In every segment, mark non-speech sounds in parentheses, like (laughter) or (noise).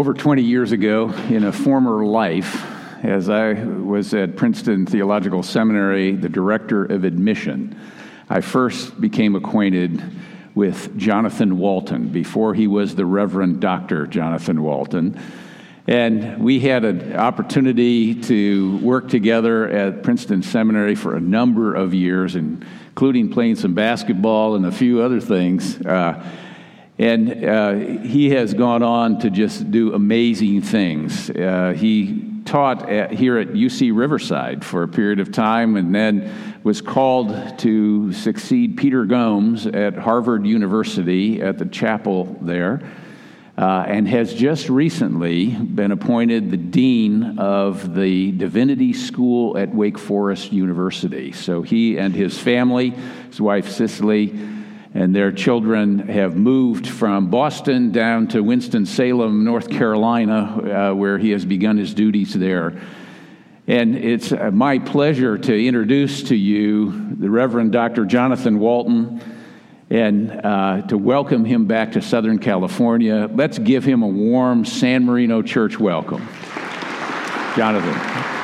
over 20 years ago, in a former life, as I was at Princeton Theological Seminary, the director of admission, I first became acquainted with Jonathan Walton before he was the Reverend Dr. Jonathan Walton. And we had an opportunity to work together at Princeton Seminary for a number of years, including playing some basketball and a few other things. Uh, and uh, he has gone on to just do amazing things. Uh, he taught at, here at UC Riverside for a period of time and then was called to succeed Peter Gomes at Harvard University at the chapel there. Uh, and has just recently been appointed the dean of the Divinity School at Wake Forest University. So he and his family, his wife Cicely, and their children have moved from Boston down to Winston-Salem, North Carolina, uh, where he has begun his duties there. And it's uh, my pleasure to introduce to you the Reverend Dr. Jonathan Walton and uh, to welcome him back to Southern California. Let's give him a warm San Marino Church welcome. Jonathan.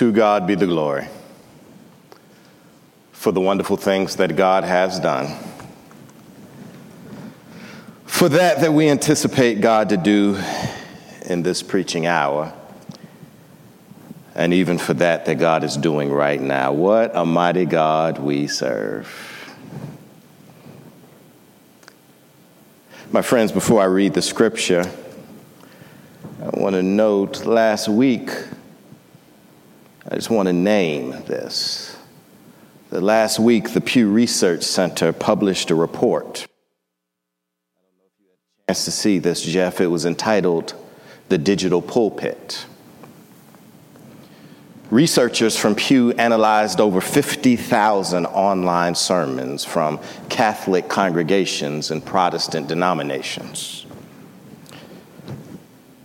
To God be the glory for the wonderful things that God has done. For that that we anticipate God to do in this preaching hour, and even for that that God is doing right now. What a mighty God we serve. My friends, before I read the scripture, I want to note last week I just want to name this. The last week, the Pew Research Center published a report. I don't know if you had a chance to see this, Jeff. It was entitled The Digital Pulpit. Researchers from Pew analyzed over 50,000 online sermons from Catholic congregations and Protestant denominations.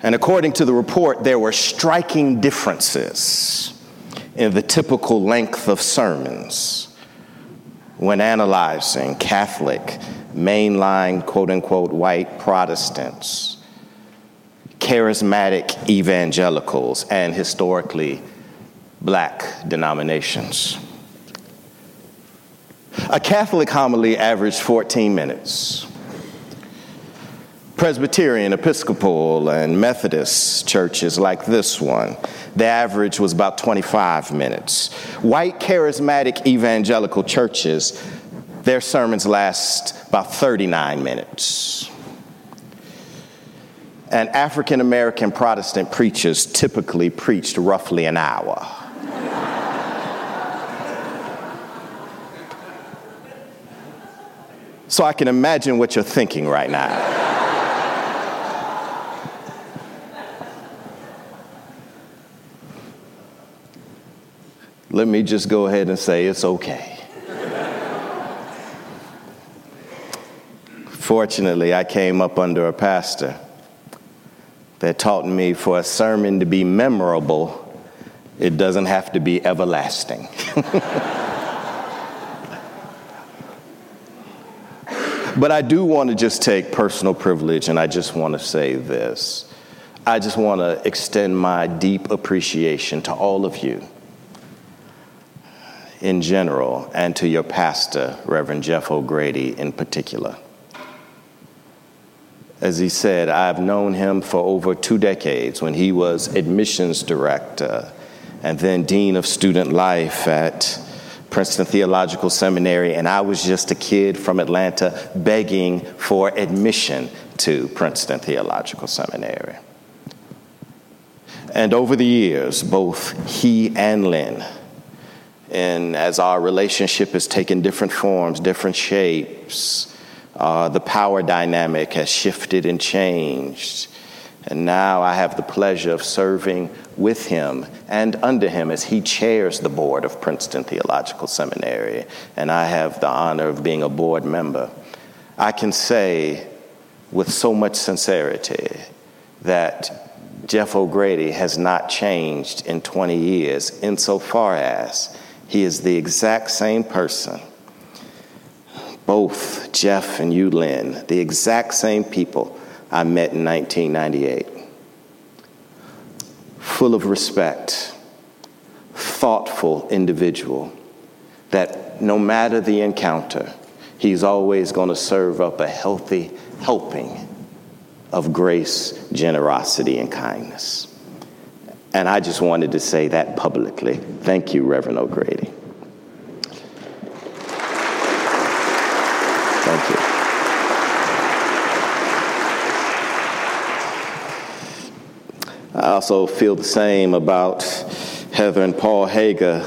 And according to the report, there were striking differences in the typical length of sermons when analyzing Catholic, mainline, quote unquote, white Protestants, charismatic evangelicals, and historically black denominations. A Catholic homily averaged 14 minutes. Presbyterian, Episcopal, and Methodist churches like this one the average was about 25 minutes. White charismatic evangelical churches, their sermons last about 39 minutes. And African American Protestant preachers typically preached roughly an hour. so I can imagine what you're thinking right now. Let me just go ahead and say it's okay. Fortunately, I came up under a pastor that taught me for a sermon to be memorable, it doesn't have to be everlasting. (laughs) but I do want to just take personal privilege and I just want to say this. I just want to extend my deep appreciation to all of you in general and to your pastor, Reverend Jeff O'Grady, in particular. As he said, I've known him for over two decades when he was admissions director and then dean of student life at Princeton Theological Seminary, and I was just a kid from Atlanta begging for admission to Princeton Theological Seminary. And over the years, both he and Lynn and as our relationship has taken different forms, different shapes, uh, the power dynamic has shifted and changed. And now I have the pleasure of serving with him and under him as he chairs the board of Princeton Theological Seminary. And I have the honor of being a board member. I can say with so much sincerity that Jeff O'Grady has not changed in 20 years insofar as he is the exact same person. Both Jeff and you, Lynn, the exact same people I met in 1998. Full of respect, thoughtful individual that no matter the encounter, he's always going to serve up a healthy helping of grace, generosity, and kindness. And I just wanted to say that publicly. Thank you, Reverend O'Grady. Thank you. I also feel the same about Heather and Paul Haaga.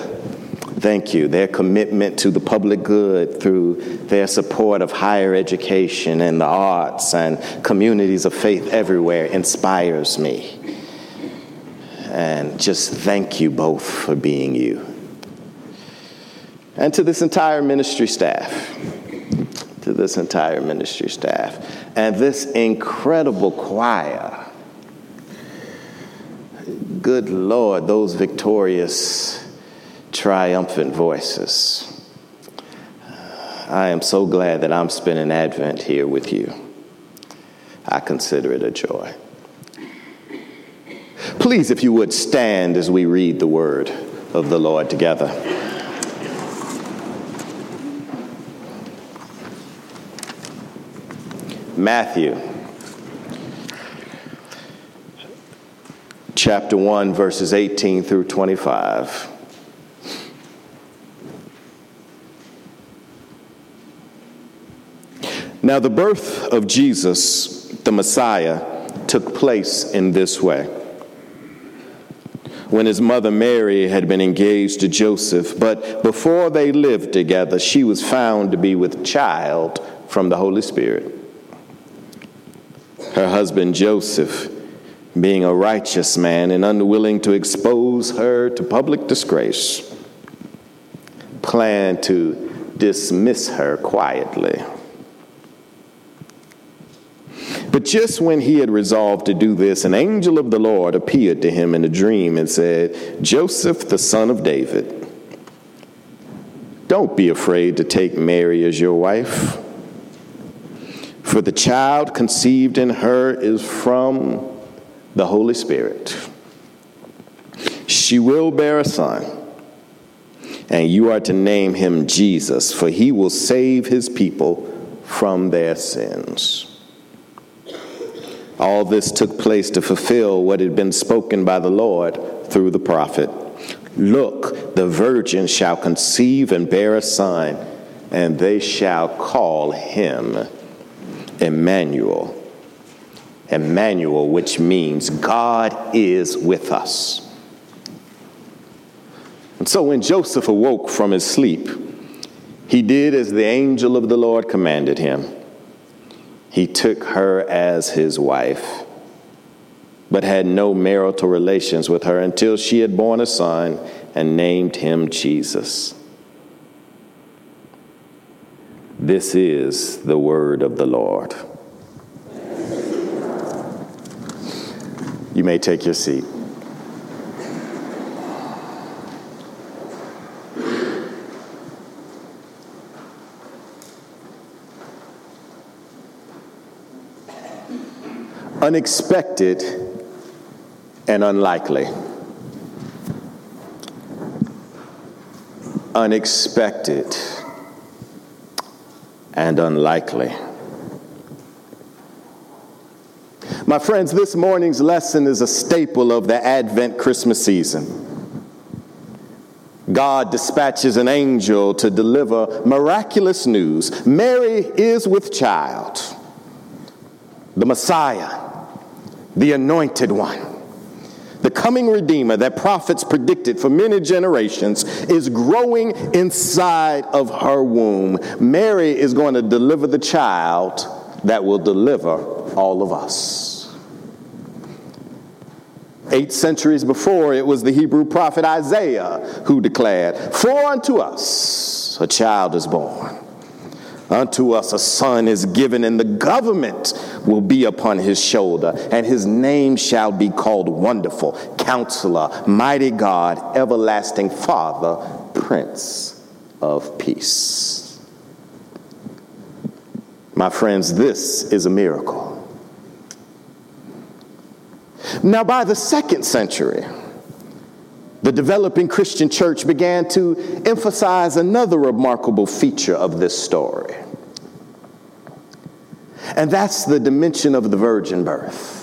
Thank you. Their commitment to the public good through their support of higher education and the arts and communities of faith everywhere inspires me. And just thank you both for being you. And to this entire ministry staff, to this entire ministry staff, and this incredible choir. Good Lord, those victorious, triumphant voices. I am so glad that I'm spending Advent here with you. I consider it a joy. Please, if you would, stand as we read the word of the Lord together. Matthew chapter 1, verses 18 through 25. Now, the birth of Jesus, the Messiah, took place in this way when his mother Mary had been engaged to Joseph, but before they lived together, she was found to be with child from the Holy Spirit. Her husband Joseph, being a righteous man and unwilling to expose her to public disgrace, planned to dismiss her quietly. But just when he had resolved to do this, an angel of the Lord appeared to him in a dream and said, Joseph, the son of David, don't be afraid to take Mary as your wife, for the child conceived in her is from the Holy Spirit. She will bear a son, and you are to name him Jesus, for he will save his people from their sins. All this took place to fulfill what had been spoken by the Lord through the prophet. Look, the virgin shall conceive and bear a son, and they shall call him Emmanuel. Emmanuel, which means God is with us. And so when Joseph awoke from his sleep, he did as the angel of the Lord commanded him he took her as his wife, but had no marital relations with her until she had borne a son and named him Jesus. This is the word of the Lord. You may take your seat. Unexpected and unlikely. Unexpected and unlikely. My friends, this morning's lesson is a staple of the Advent Christmas season. God dispatches an angel to deliver miraculous news. Mary is with child, the Messiah the anointed one. The coming Redeemer that prophets predicted for many generations is growing inside of her womb. Mary is going to deliver the child that will deliver all of us. Eight centuries before, it was the Hebrew prophet Isaiah who declared, For unto us a child is born, Unto us a son is given, and the government will be upon his shoulder, and his name shall be called Wonderful, Counselor, Mighty God, Everlasting Father, Prince of Peace. My friends, this is a miracle. Now, by the second century, the developing Christian church began to emphasize another remarkable feature of this story. And that's the dimension of the virgin birth.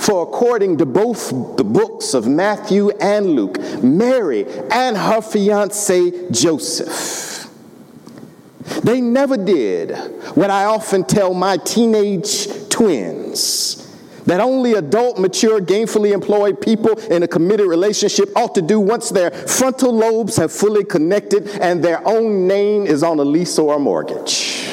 For according to both the books of Matthew and Luke, Mary and her fiance Joseph, they never did what I often tell my teenage twins that only adult, mature, gainfully employed people in a committed relationship ought to do once their frontal lobes have fully connected and their own name is on a lease or a mortgage.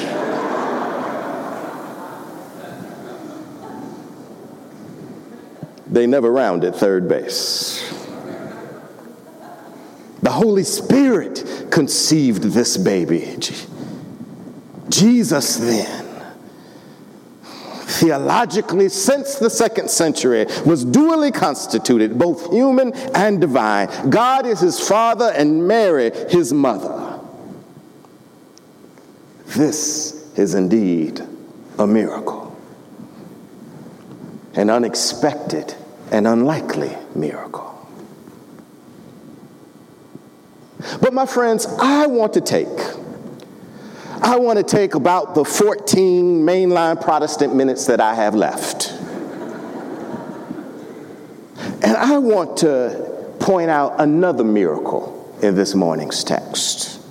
they never rounded third base. The Holy Spirit conceived this baby. Jesus, then, theologically since the second century was dually constituted, both human and divine. God is his father and Mary his mother. This is indeed a miracle, an unexpected and unlikely miracle. But, my friends, I want to take I want to take about the 14 mainline Protestant minutes that I have left. And I want to point out another miracle in this morning's text.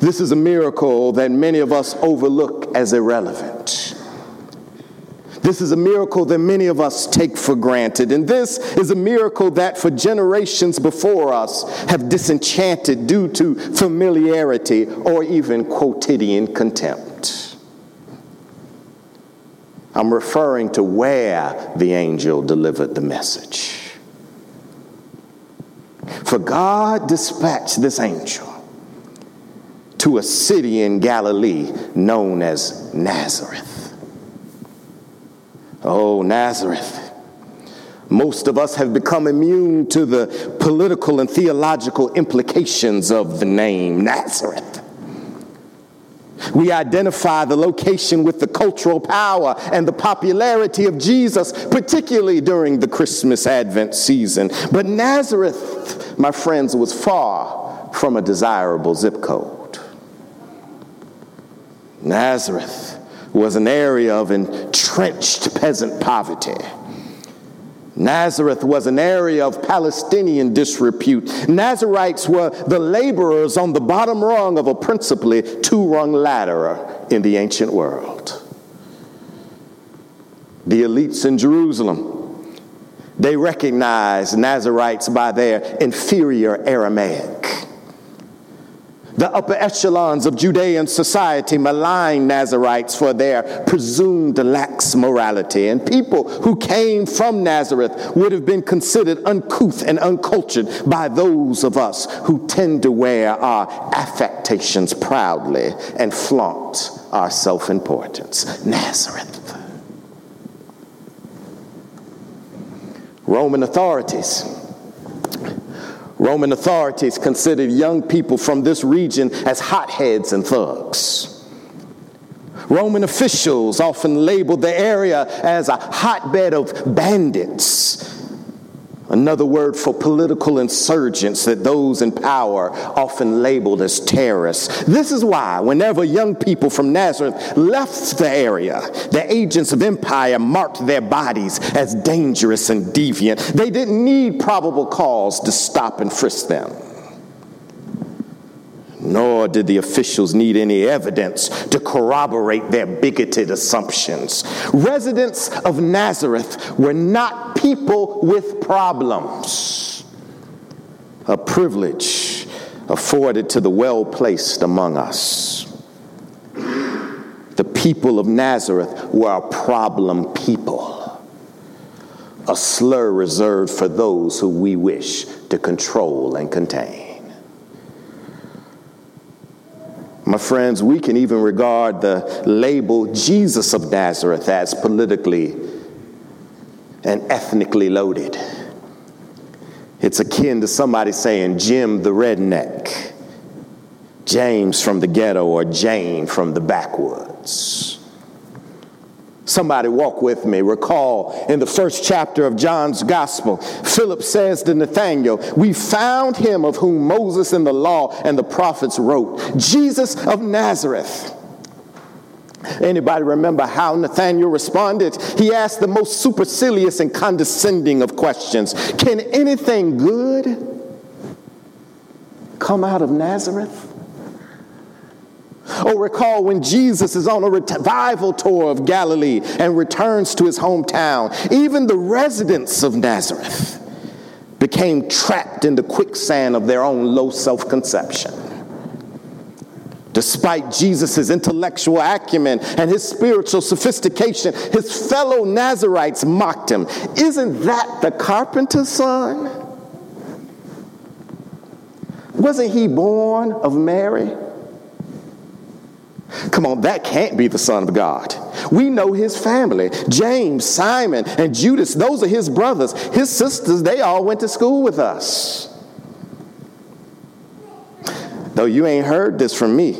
This is a miracle that many of us overlook as irrelevant. This is a miracle that many of us take for granted. And this is a miracle that for generations before us have disenchanted due to familiarity or even quotidian contempt. I'm referring to where the angel delivered the message. For God dispatched this angel to a city in Galilee known as Nazareth. Oh, Nazareth. Most of us have become immune to the political and theological implications of the name Nazareth. We identify the location with the cultural power and the popularity of Jesus, particularly during the Christmas Advent season. But Nazareth, my friends, was far from a desirable zip code. Nazareth was an area of entrenched peasant poverty. Nazareth was an area of Palestinian disrepute. Nazarites were the laborers on the bottom rung of a principally two rung ladder in the ancient world. The elites in Jerusalem, they recognized Nazarites by their inferior Aramaic. The upper echelons of Judean society maligned Nazarites for their presumed lax morality, and people who came from Nazareth would have been considered uncouth and uncultured by those of us who tend to wear our affectations proudly and flaunt our self importance. Nazareth. Roman authorities Roman authorities considered young people from this region as hotheads and thugs. Roman officials often labeled the area as a hotbed of bandits Another word for political insurgents that those in power often labeled as terrorists. This is why, whenever young people from Nazareth left the area, the agents of empire marked their bodies as dangerous and deviant. They didn't need probable cause to stop and frisk them nor did the officials need any evidence to corroborate their bigoted assumptions. Residents of Nazareth were not people with problems, a privilege afforded to the well placed among us. The people of Nazareth were a problem people, a slur reserved for those who we wish to control and contain. My friends, we can even regard the label Jesus of Nazareth as politically and ethnically loaded. It's akin to somebody saying Jim the redneck, James from the ghetto, or Jane from the backwoods. Somebody walk with me. Recall in the first chapter of John's gospel, Philip says to Nathanael, We found him of whom Moses in the law and the prophets wrote, Jesus of Nazareth. Anybody remember how Nathanael responded? He asked the most supercilious and condescending of questions Can anything good come out of Nazareth? Oh, recall when Jesus is on a revival tour of Galilee and returns to his hometown. Even the residents of Nazareth became trapped in the quicksand of their own low self conception. Despite Jesus' intellectual acumen and his spiritual sophistication, his fellow Nazarites mocked him. Isn't that the carpenter's son? Wasn't he born of Mary? Come on, that can't be the Son of God. We know his family James, Simon, and Judas. Those are his brothers. His sisters, they all went to school with us. Though you ain't heard this from me,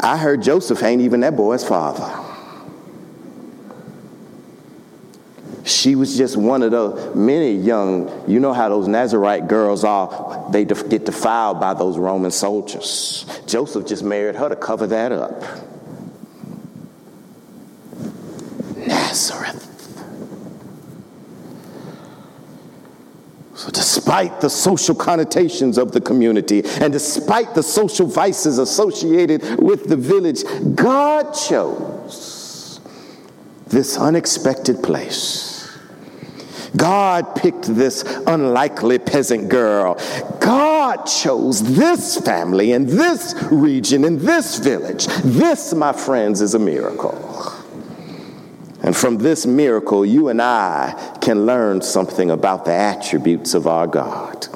I heard Joseph ain't even that boy's father. She was just one of the many young, you know how those Nazarite girls are, they get defiled by those Roman soldiers. Joseph just married her to cover that up. Nazareth. So, despite the social connotations of the community and despite the social vices associated with the village, God chose this unexpected place God picked this unlikely peasant girl. God chose this family in this region, in this village. This, my friends, is a miracle. And from this miracle, you and I can learn something about the attributes of our God.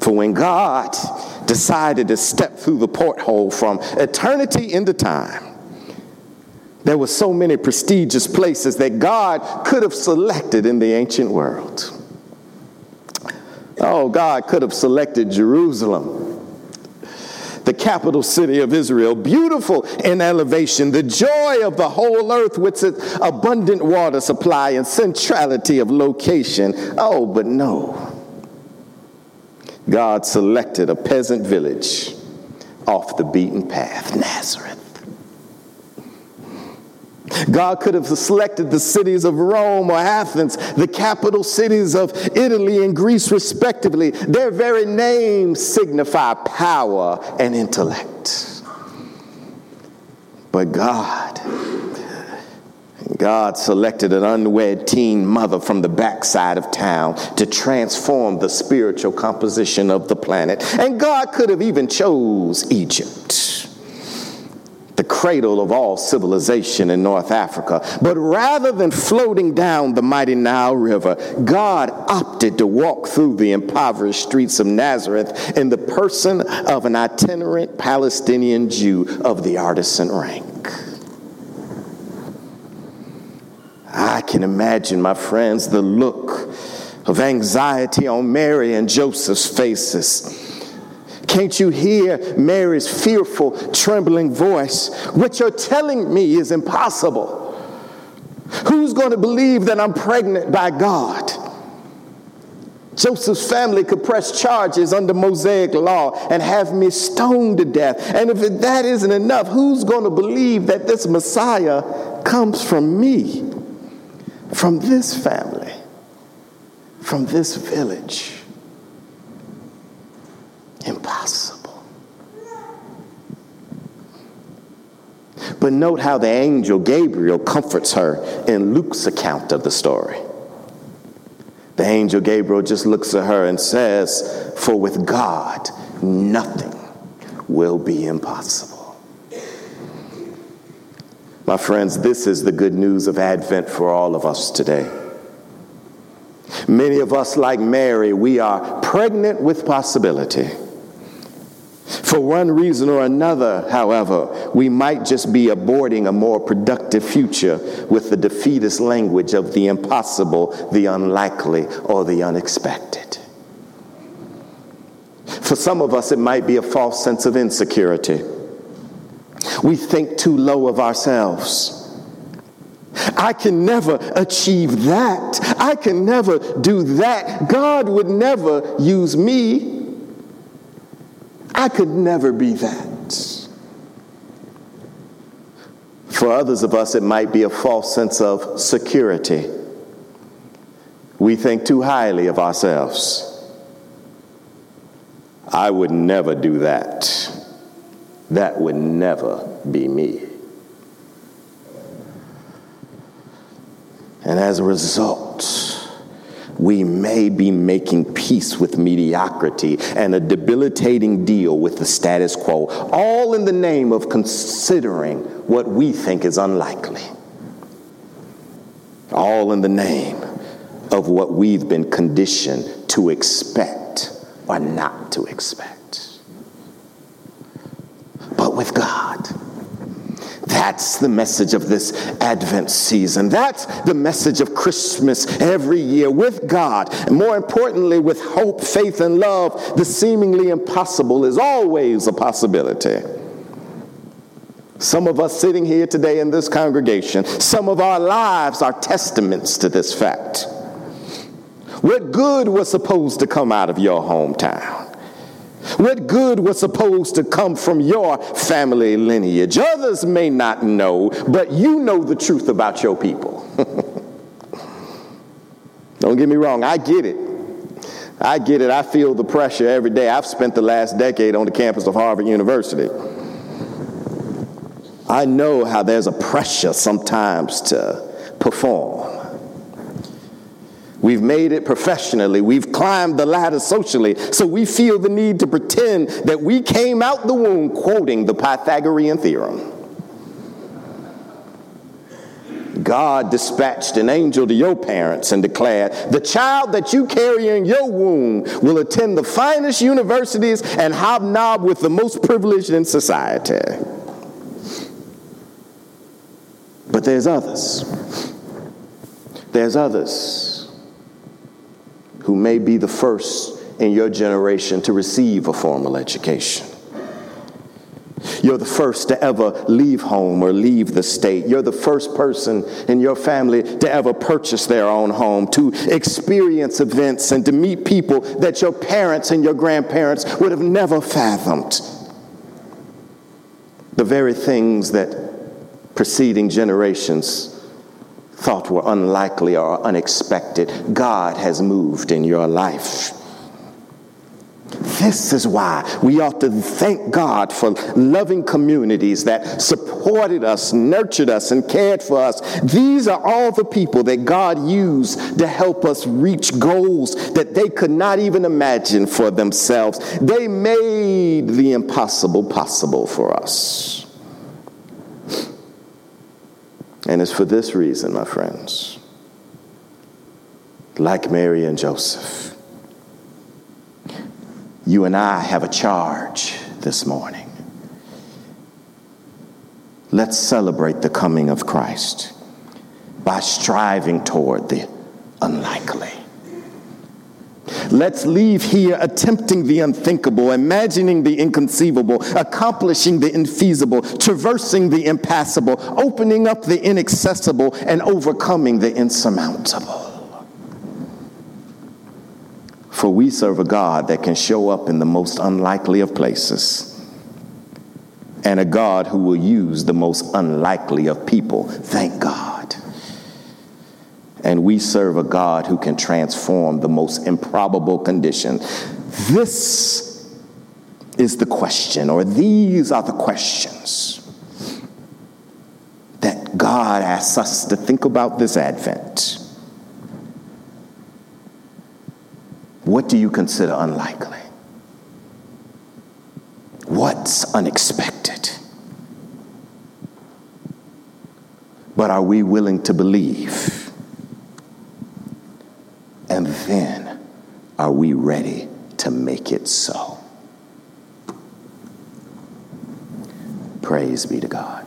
For when God decided to step through the porthole from eternity into time, there were so many prestigious places that God could have selected in the ancient world. Oh, God could have selected Jerusalem, the capital city of Israel, beautiful in elevation, the joy of the whole earth with its abundant water supply and centrality of location. Oh, but no. God selected a peasant village off the beaten path, Nazareth. God could have selected the cities of Rome or Athens, the capital cities of Italy and Greece, respectively. Their very names signify power and intellect. But God, God selected an unwed teen mother from the backside of town to transform the spiritual composition of the planet. And God could have even chose Egypt cradle of all civilization in North Africa. But rather than floating down the mighty Nile River, God opted to walk through the impoverished streets of Nazareth in the person of an itinerant Palestinian Jew of the artisan rank. I can imagine, my friends, the look of anxiety on Mary and Joseph's faces can't you hear Mary's fearful, trembling voice? What you're telling me is impossible. Who's going to believe that I'm pregnant by God? Joseph's family could press charges under Mosaic law and have me stoned to death. And if that isn't enough, who's going to believe that this Messiah comes from me, from this family, from this village? Impossible. But note how the angel Gabriel comforts her in Luke's account of the story. The angel Gabriel just looks at her and says, For with God, nothing will be impossible. My friends, this is the good news of Advent for all of us today. Many of us, like Mary, we are pregnant with possibility. For one reason or another, however, we might just be aborting a more productive future with the defeatist language of the impossible, the unlikely, or the unexpected. For some of us, it might be a false sense of insecurity. We think too low of ourselves. I can never achieve that. I can never do that. God would never use me. I could never be that. For others of us, it might be a false sense of security. We think too highly of ourselves. I would never do that. That would never be me. And as a result, we may be making peace with mediocrity and a debilitating deal with the status quo, all in the name of considering what we think is unlikely. All in the name of what we've been conditioned to expect or not to expect. But with God, that's the message of this Advent season. That's the message of Christmas every year with God. And more importantly, with hope, faith, and love, the seemingly impossible is always a possibility. Some of us sitting here today in this congregation, some of our lives are testaments to this fact. What good was supposed to come out of your hometown? What good was supposed to come from your family lineage? Others may not know, but you know the truth about your people. (laughs) Don't get me wrong, I get it. I get it. I feel the pressure every day. I've spent the last decade on the campus of Harvard University. I know how there's a pressure sometimes to perform. We've made it professionally. We've climbed the ladder socially. So we feel the need to pretend that we came out the womb quoting the Pythagorean theorem. God dispatched an angel to your parents and declared, The child that you carry in your womb will attend the finest universities and hobnob with the most privileged in society. But there's others. There's others who may be the first in your generation to receive a formal education. You're the first to ever leave home or leave the state. You're the first person in your family to ever purchase their own home, to experience events, and to meet people that your parents and your grandparents would have never fathomed. The very things that preceding generations thought were unlikely or unexpected, God has moved in your life. This is why we ought to thank God for loving communities that supported us, nurtured us, and cared for us. These are all the people that God used to help us reach goals that they could not even imagine for themselves. They made the impossible possible for us. And it's for this reason, my friends, like Mary and Joseph, you and I have a charge this morning. Let's celebrate the coming of Christ by striving toward the unlikely. Let's leave here attempting the unthinkable, imagining the inconceivable, accomplishing the infeasible, traversing the impassable, opening up the inaccessible, and overcoming the insurmountable. For we serve a God that can show up in the most unlikely of places, and a God who will use the most unlikely of people. Thank God. And we serve a God who can transform the most improbable condition. This is the question, or these are the questions that God asks us to think about this Advent. What do you consider unlikely? What's unexpected? But are we willing to believe? And then are we ready to make it so? Praise be to God.